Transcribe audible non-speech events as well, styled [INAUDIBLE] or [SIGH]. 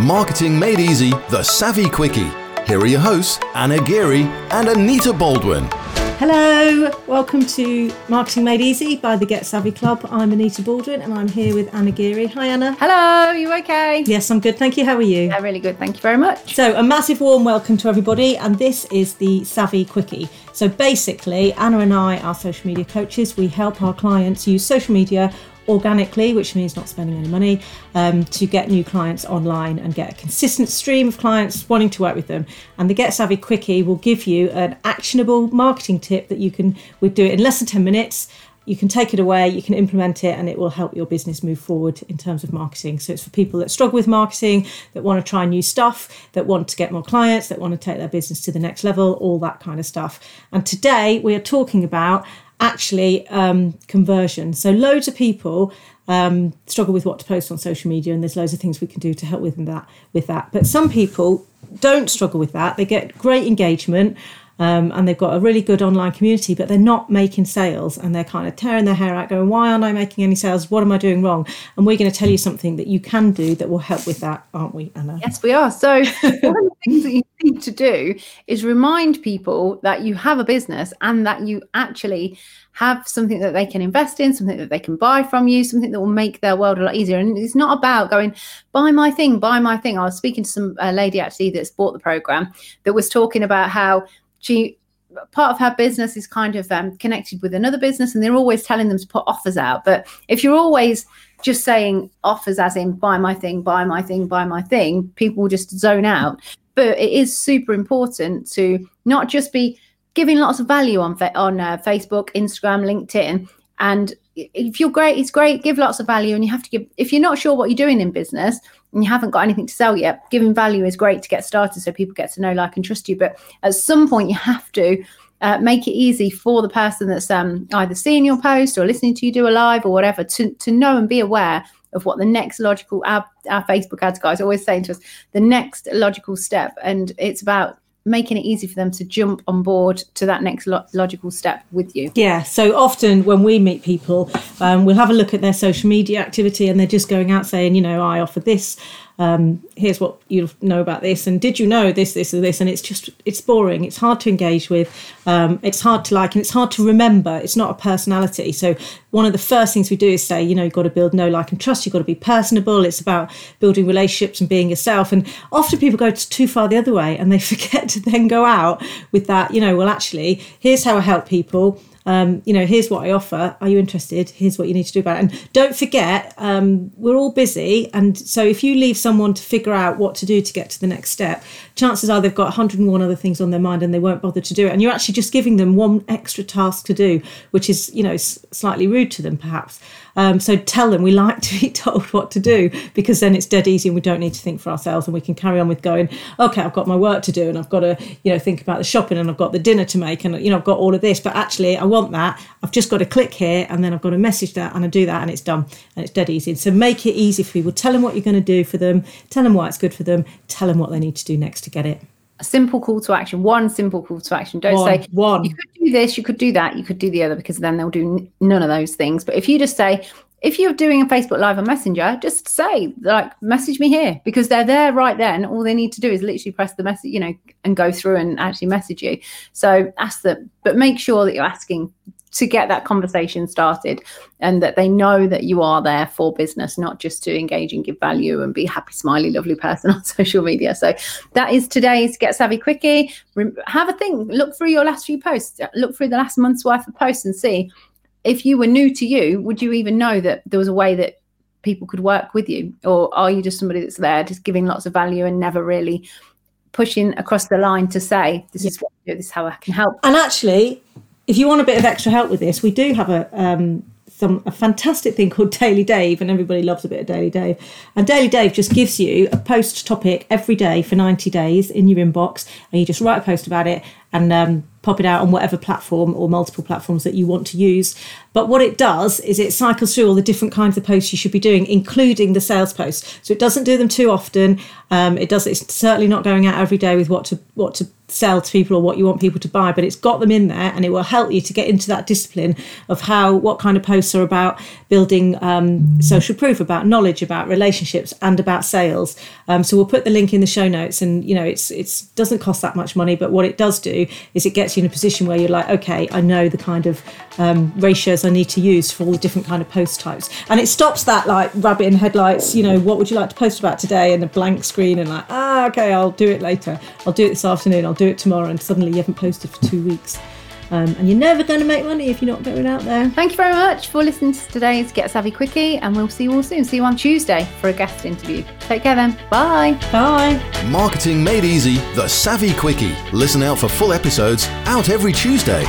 Marketing Made Easy, The Savvy Quickie. Here are your hosts, Anna Geary and Anita Baldwin. Hello, welcome to Marketing Made Easy by the Get Savvy Club. I'm Anita Baldwin and I'm here with Anna Geary. Hi, Anna. Hello, you okay? Yes, I'm good. Thank you. How are you? Yeah, really good. Thank you very much. So, a massive warm welcome to everybody, and this is the Savvy Quickie. So, basically, Anna and I are social media coaches. We help our clients use social media organically, which means not spending any money, um, to get new clients online and get a consistent stream of clients wanting to work with them. And the Get Savvy Quickie will give you an actionable marketing tip that you can we do it in less than 10 minutes. You can take it away, you can implement it, and it will help your business move forward in terms of marketing. So it's for people that struggle with marketing, that want to try new stuff, that want to get more clients, that want to take their business to the next level, all that kind of stuff. And today we are talking about actually um, conversion. So loads of people um, struggle with what to post on social media, and there's loads of things we can do to help with that. With that, but some people don't struggle with that. They get great engagement. Um, and they've got a really good online community, but they're not making sales and they're kind of tearing their hair out, going, Why aren't I making any sales? What am I doing wrong? And we're going to tell you something that you can do that will help with that, aren't we, Anna? Yes, we are. So, [LAUGHS] one of the things that you need to do is remind people that you have a business and that you actually have something that they can invest in, something that they can buy from you, something that will make their world a lot easier. And it's not about going, buy my thing, buy my thing. I was speaking to some uh, lady actually that's bought the program that was talking about how she part of her business is kind of um, connected with another business and they're always telling them to put offers out. But if you're always just saying offers as in buy my thing buy my thing buy my thing people will just zone out. But it is super important to not just be giving lots of value on on uh, facebook instagram linkedin and if you're great it's great give lots of value and you have to give if you're not sure what you're doing in business and you haven't got anything to sell yet, giving value is great to get started so people get to know, like, and trust you. But at some point, you have to uh, make it easy for the person that's um, either seeing your post or listening to you do a live or whatever to, to know and be aware of what the next logical our, our facebook ads guys always saying to us the next logical step and it's about making it easy for them to jump on board to that next lo- logical step with you. Yeah. So often when we meet people, um, we'll have a look at their social media activity and they're just going out saying, you know, I offer this um, here's what you know about this and did you know this this or this? And it's just it's boring. It's hard to engage with. Um, it's hard to like and it's hard to remember. It's not a personality. So one of the first things we do is say you know you've got to build know like and trust. You've got to be personable. It's about building relationships and being yourself. And often people go too far the other way and they [LAUGHS] forget to then go out with that you know well actually here's how i help people um, you know, here's what I offer. Are you interested? Here's what you need to do about it. And don't forget, um, we're all busy. And so if you leave someone to figure out what to do to get to the next step, chances are they've got 101 other things on their mind and they won't bother to do it. And you're actually just giving them one extra task to do, which is, you know, slightly rude to them perhaps. Um, so tell them we like to be [LAUGHS] told what to do because then it's dead easy and we don't need to think for ourselves and we can carry on with going, okay, I've got my work to do and I've got to, you know, think about the shopping and I've got the dinner to make and, you know, I've got all of this. But actually, I want that. I've just got to click here and then I've got to message that and I do that and it's done and it's dead easy. So make it easy for people. Tell them what you're going to do for them. Tell them why it's good for them. Tell them what they need to do next to get it a simple call to action one simple call to action don't one, say one you could do this you could do that you could do the other because then they'll do none of those things but if you just say if you're doing a Facebook Live on Messenger, just say like message me here because they're there right then. All they need to do is literally press the message, you know, and go through and actually message you. So ask them, but make sure that you're asking to get that conversation started and that they know that you are there for business, not just to engage and give value and be happy, smiley, lovely person [LAUGHS] on social media. So that is today's Get Savvy Quickie. Have a think, look through your last few posts, look through the last month's worth of posts and see if you were new to you, would you even know that there was a way that people could work with you? Or are you just somebody that's there just giving lots of value and never really pushing across the line to say, this yeah. is what I do, this is how I can help? And actually, if you want a bit of extra help with this, we do have a um, some a fantastic thing called Daily Dave, and everybody loves a bit of Daily Dave. And Daily Dave just gives you a post topic every day for 90 days in your inbox, and you just write a post about it and um, pop it out on whatever platform or multiple platforms that you want to use. But what it does is it cycles through all the different kinds of posts you should be doing, including the sales posts. So it doesn't do them too often. Um, it does. It's certainly not going out every day with what to what to sell to people or what you want people to buy, but it's got them in there and it will help you to get into that discipline of how, what kind of posts are about building um, social proof, about knowledge, about relationships, and about sales. Um, so we'll put the link in the show notes, and you know, it's it's doesn't cost that much money, but what it does do is it gets you in a position where you're like, okay, I know the kind of um, ratios I need to use for all the different kind of post types, and it stops that like rabbit in headlights. You know, what would you like to post about today? And a blank screen, and like, ah, okay, I'll do it later. I'll do it this afternoon. I'll do it tomorrow, and suddenly you haven't posted for two weeks. Um, and you're never going to make money if you're not going out there. Thank you very much for listening to today's Get Savvy Quickie, and we'll see you all soon. See you on Tuesday for a guest interview. Take care then. Bye. Bye. Marketing Made Easy, the Savvy Quickie. Listen out for full episodes out every Tuesday.